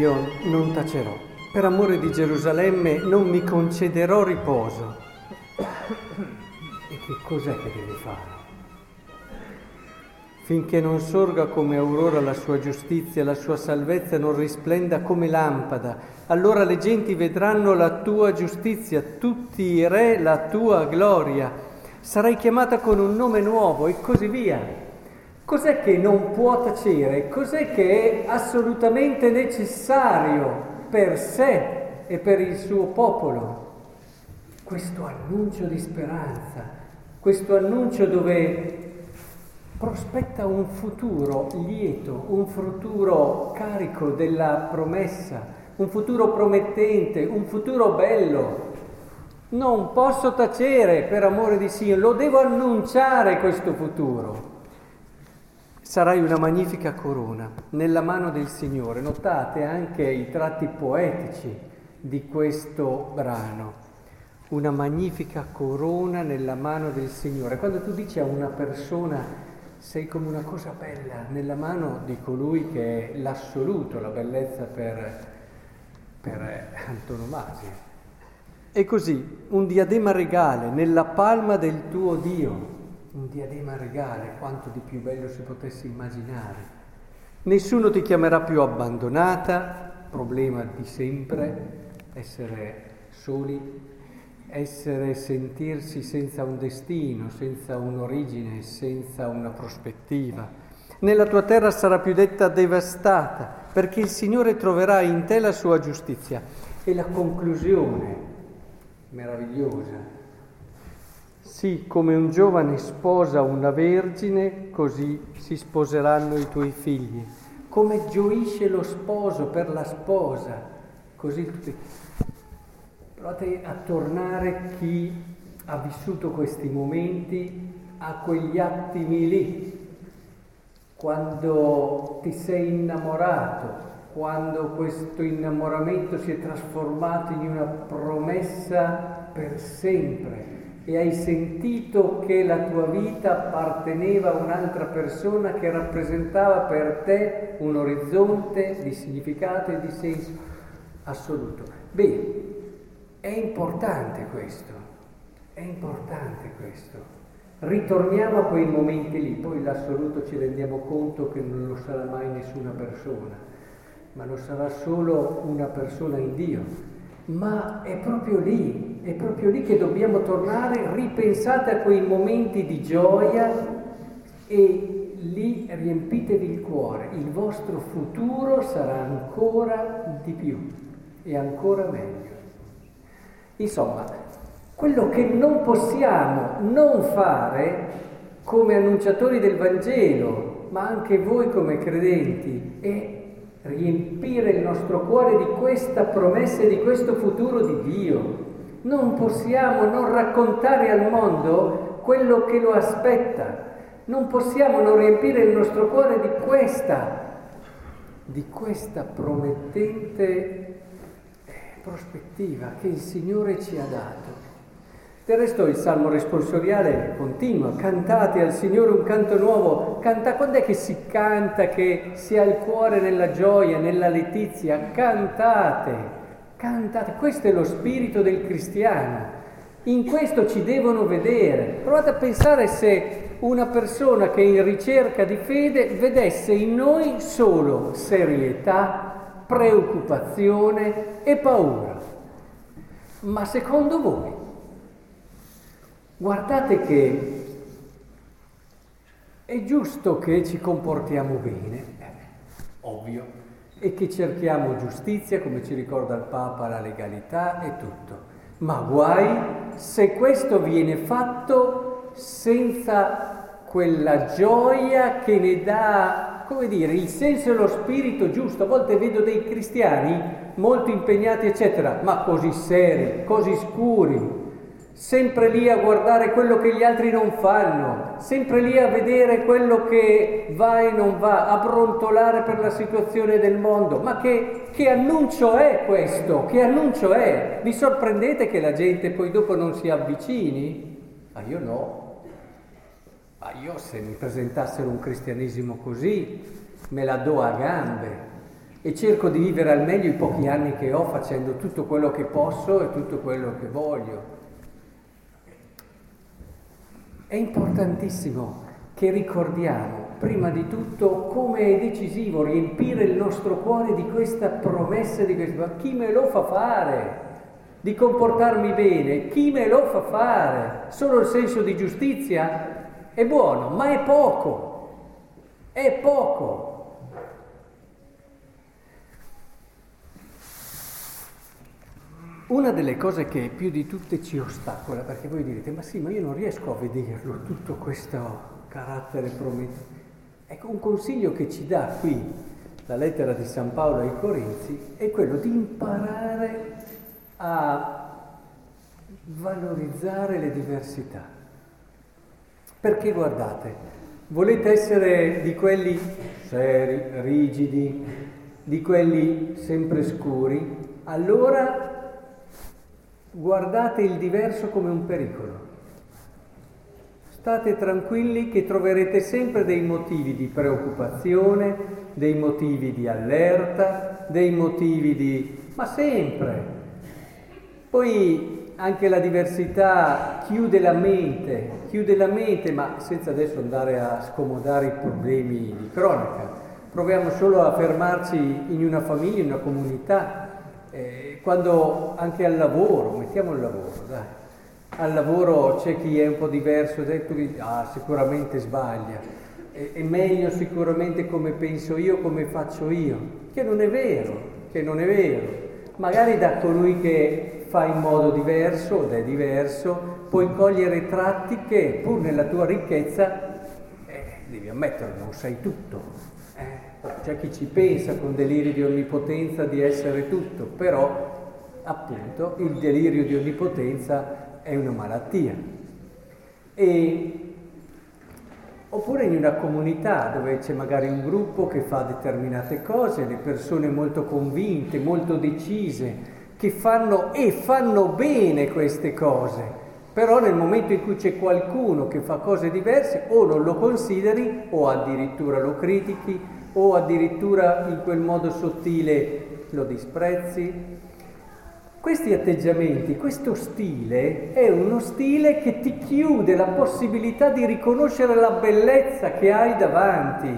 io non tacerò. Per amore di Gerusalemme non mi concederò riposo. E che cos'è che deve fare? Finché non sorga come aurora la sua giustizia, la sua salvezza non risplenda come lampada, allora le genti vedranno la tua giustizia, tutti i re la tua gloria. Sarai chiamata con un nome nuovo e così via. Cos'è che non può tacere? Cos'è che è assolutamente necessario per sé e per il suo popolo? Questo annuncio di speranza, questo annuncio dove prospetta un futuro lieto, un futuro carico della promessa, un futuro promettente, un futuro bello. Non posso tacere per amore di Sion, lo devo annunciare questo futuro sarai una magnifica corona nella mano del Signore. Notate anche i tratti poetici di questo brano. Una magnifica corona nella mano del Signore. Quando tu dici a una persona sei come una cosa bella nella mano di colui che è l'assoluto, la bellezza per, per antonomasia. E così, un diadema regale nella palma del tuo Dio un diadema regale, quanto di più bello si potesse immaginare. Nessuno ti chiamerà più abbandonata, problema di sempre, essere soli, essere, sentirsi senza un destino, senza un'origine, senza una prospettiva. Nella tua terra sarà più detta devastata, perché il Signore troverà in te la sua giustizia. E la conclusione meravigliosa sì, come un giovane sposa una vergine, così si sposeranno i tuoi figli. Come gioisce lo sposo per la sposa, così tutti. Provate a tornare chi ha vissuto questi momenti a quegli attimi lì, quando ti sei innamorato, quando questo innamoramento si è trasformato in una promessa per sempre e hai sentito che la tua vita apparteneva a un'altra persona che rappresentava per te un orizzonte di significato e di senso assoluto. Bene, è importante questo, è importante questo. Ritorniamo a quei momenti lì, poi l'assoluto ci rendiamo conto che non lo sarà mai nessuna persona, ma lo sarà solo una persona in Dio ma è proprio lì, è proprio lì che dobbiamo tornare, ripensate a quei momenti di gioia e lì riempitevi il cuore, il vostro futuro sarà ancora di più e ancora meglio. Insomma, quello che non possiamo non fare come annunciatori del Vangelo, ma anche voi come credenti, è riempire il nostro cuore di questa promessa e di questo futuro di Dio. Non possiamo non raccontare al mondo quello che lo aspetta. Non possiamo non riempire il nostro cuore di questa, di questa promettente prospettiva che il Signore ci ha dato. Del resto il salmo responsoriale continua, cantate al Signore un canto nuovo, canta, quando è che si canta che si ha il cuore nella gioia, nella letizia? Cantate, cantate, questo è lo spirito del cristiano, in questo ci devono vedere. Provate a pensare se una persona che è in ricerca di fede vedesse in noi solo serietà, preoccupazione e paura. Ma secondo voi Guardate che è giusto che ci comportiamo bene, eh, ovvio, e che cerchiamo giustizia, come ci ricorda il Papa, la legalità e tutto. Ma guai se questo viene fatto senza quella gioia che ne dà, come dire, il senso e lo spirito giusto. A volte vedo dei cristiani molto impegnati, eccetera, ma così seri, così scuri, sempre lì a guardare quello che gli altri non fanno, sempre lì a vedere quello che va e non va, a brontolare per la situazione del mondo. Ma che, che annuncio è questo? Che annuncio è? Vi sorprendete che la gente poi dopo non si avvicini? Ma io no. Ma io se mi presentassero un cristianesimo così me la do a gambe. e cerco di vivere al meglio i pochi anni che ho facendo tutto quello che posso e tutto quello che voglio. È importantissimo che ricordiamo prima di tutto come è decisivo riempire il nostro cuore di questa promessa di questo, ma chi me lo fa fare? Di comportarmi bene, chi me lo fa fare? Solo il senso di giustizia è buono, ma è poco, è poco. Una delle cose che più di tutte ci ostacola, perché voi direte, ma sì, ma io non riesco a vederlo, tutto questo carattere promettente. Ecco, un consiglio che ci dà qui la lettera di San Paolo ai Corinzi è quello di imparare a valorizzare le diversità. Perché guardate, volete essere di quelli seri, rigidi, di quelli sempre scuri, allora guardate il diverso come un pericolo. State tranquilli che troverete sempre dei motivi di preoccupazione, dei motivi di allerta, dei motivi di... ma sempre. Poi anche la diversità chiude la mente, chiude la mente, ma senza adesso andare a scomodare i problemi di cronaca. Proviamo solo a fermarci in una famiglia, in una comunità, eh, quando anche al lavoro, mettiamo il lavoro, dai, al lavoro c'è chi è un po' diverso, detto che ah, sicuramente sbaglia, è, è meglio sicuramente come penso io, come faccio io, che non è vero, che non è vero. Magari da colui che fa in modo diverso ed è diverso, puoi cogliere tratti che pur nella tua ricchezza, eh, devi ammetterlo, non sai tutto. C'è chi ci pensa con deliri di onnipotenza di essere tutto, però appunto il delirio di onnipotenza è una malattia. E, oppure in una comunità dove c'è magari un gruppo che fa determinate cose, le persone molto convinte, molto decise, che fanno e fanno bene queste cose, però nel momento in cui c'è qualcuno che fa cose diverse o non lo consideri o addirittura lo critichi o addirittura in quel modo sottile lo disprezzi. Questi atteggiamenti, questo stile è uno stile che ti chiude la possibilità di riconoscere la bellezza che hai davanti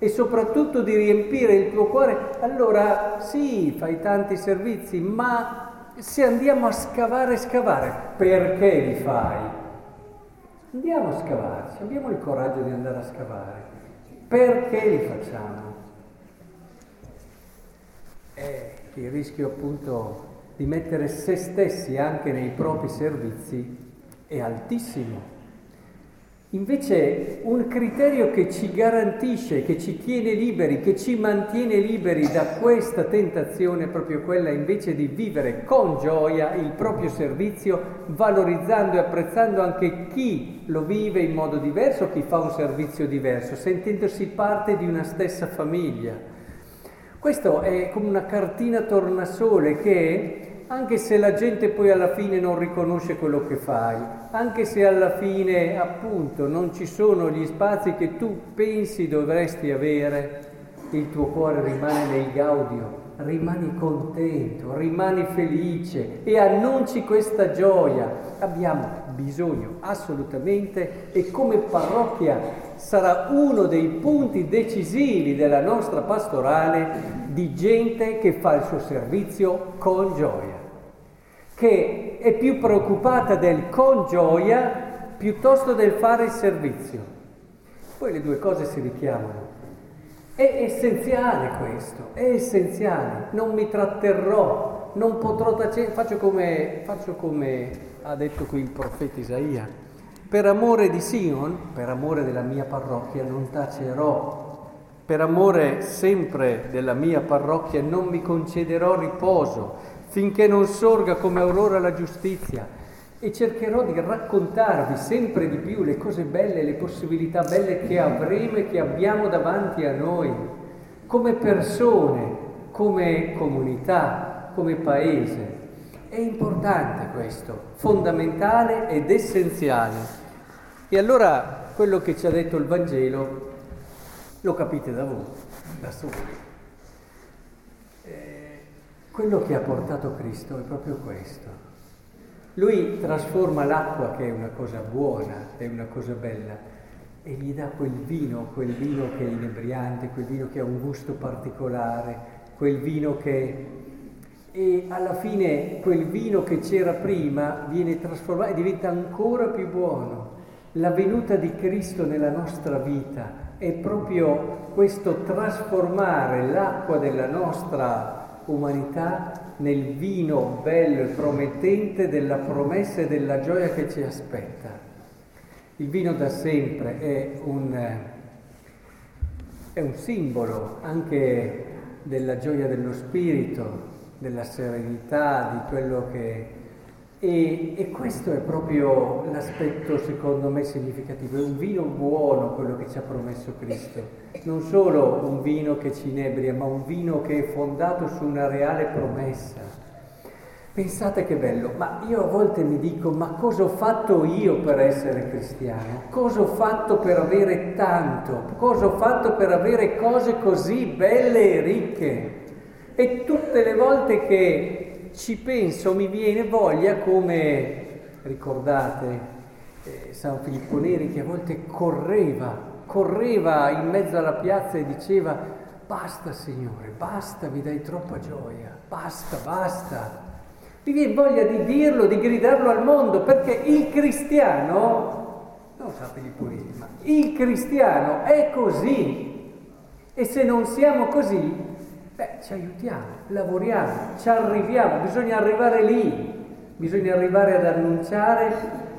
e soprattutto di riempire il tuo cuore. Allora sì, fai tanti servizi, ma se andiamo a scavare, scavare, perché li fai? Andiamo a scavarci, abbiamo il coraggio di andare a scavare. Perché li facciamo? È il rischio appunto di mettere se stessi anche nei propri servizi è altissimo. Invece un criterio che ci garantisce, che ci tiene liberi, che ci mantiene liberi da questa tentazione è proprio quella invece di vivere con gioia il proprio servizio, valorizzando e apprezzando anche chi lo vive in modo diverso, chi fa un servizio diverso, sentendosi parte di una stessa famiglia. Questo è come una cartina tornasole che anche se la gente poi alla fine non riconosce quello che fai, anche se alla fine appunto non ci sono gli spazi che tu pensi dovresti avere, il tuo cuore rimane nel gaudio, rimani contento, rimani felice e annunci questa gioia. Abbiamo bisogno assolutamente e come parrocchia sarà uno dei punti decisivi della nostra pastorale di gente che fa il suo servizio con gioia che è più preoccupata del con gioia piuttosto del fare il servizio. Poi le due cose si richiamano. È essenziale questo, è essenziale. Non mi tratterrò, non potrò tacere, faccio come, faccio come ha detto qui il profeta Isaia. Per amore di Sion, per amore della mia parrocchia, non tacerò. Per amore sempre della mia parrocchia non mi concederò riposo finché non sorga come aurora la giustizia e cercherò di raccontarvi sempre di più le cose belle, le possibilità belle che avremo e che abbiamo davanti a noi, come persone, come comunità, come paese. È importante questo, fondamentale ed essenziale. E allora quello che ci ha detto il Vangelo lo capite da voi, da soli. eh, quello che ha portato Cristo è proprio questo. Lui trasforma l'acqua, che è una cosa buona, è una cosa bella, e gli dà quel vino, quel vino che è inebriante, quel vino che ha un gusto particolare, quel vino che... E alla fine quel vino che c'era prima viene trasformato e diventa ancora più buono. La venuta di Cristo nella nostra vita è proprio questo trasformare l'acqua della nostra umanità nel vino bello e promettente della promessa e della gioia che ci aspetta. Il vino da sempre è un, è un simbolo anche della gioia dello spirito, della serenità, di quello che... E, e, questo è proprio l'aspetto secondo me significativo, è un vino buono quello che ci ha promesso Cristo, non solo un vino che ci inebria, ma un vino che è fondato su una reale promessa. Pensate che bello, ma io a volte mi dico, ma cosa ho fatto io per essere cristiano? Cosa ho fatto per avere tanto? Cosa ho fatto per avere cose così belle e ricche? E tutte le volte che ci penso mi viene voglia come, ricordate, eh, San Filippo Neri che a volte correva, correva in mezzo alla piazza e diceva, basta Signore, basta, mi dai troppa gioia, basta, basta. Mi viene voglia di dirlo, di gridarlo al mondo, perché il cristiano, non sapete pure, ma il cristiano è così. E se non siamo così, beh, ci aiutiamo, lavoriamo, ci arriviamo, bisogna arrivare lì, bisogna arrivare ad annunciare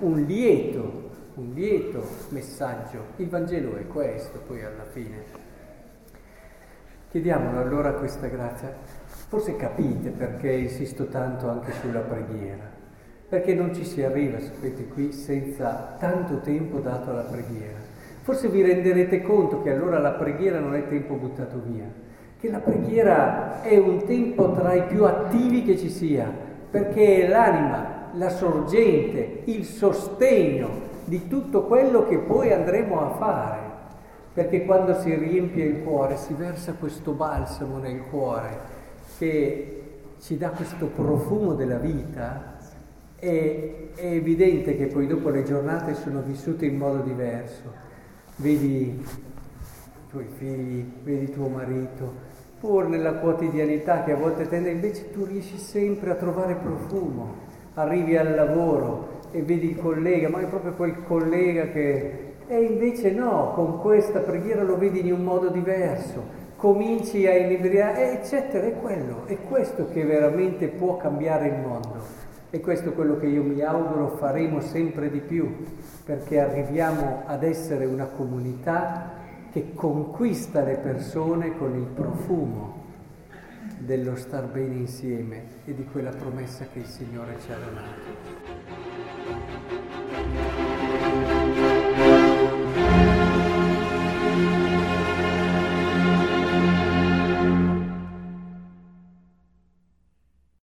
un lieto, un lieto messaggio. Il Vangelo è questo, poi alla fine. Chiediamolo allora questa grazia. Forse capite perché insisto tanto anche sulla preghiera, perché non ci si arriva, sapete, qui senza tanto tempo dato alla preghiera. Forse vi renderete conto che allora la preghiera non è tempo buttato via, che la preghiera è un tempo tra i più attivi che ci sia, perché è l'anima, la sorgente, il sostegno di tutto quello che poi andremo a fare. Perché quando si riempie il cuore, si versa questo balsamo nel cuore che ci dà questo profumo della vita, è, è evidente che poi dopo le giornate sono vissute in modo diverso. Vedi i tuoi figli, vedi tuo marito, pur nella quotidianità che a volte tende, invece tu riesci sempre a trovare profumo. Arrivi al lavoro e vedi il collega, ma è proprio quel collega che... E invece no, con questa preghiera lo vedi in un modo diverso cominci a inebriare, eccetera, è quello, è questo che veramente può cambiare il mondo. E questo è quello che io mi auguro faremo sempre di più, perché arriviamo ad essere una comunità che conquista le persone con il profumo dello star bene insieme e di quella promessa che il Signore ci ha donato.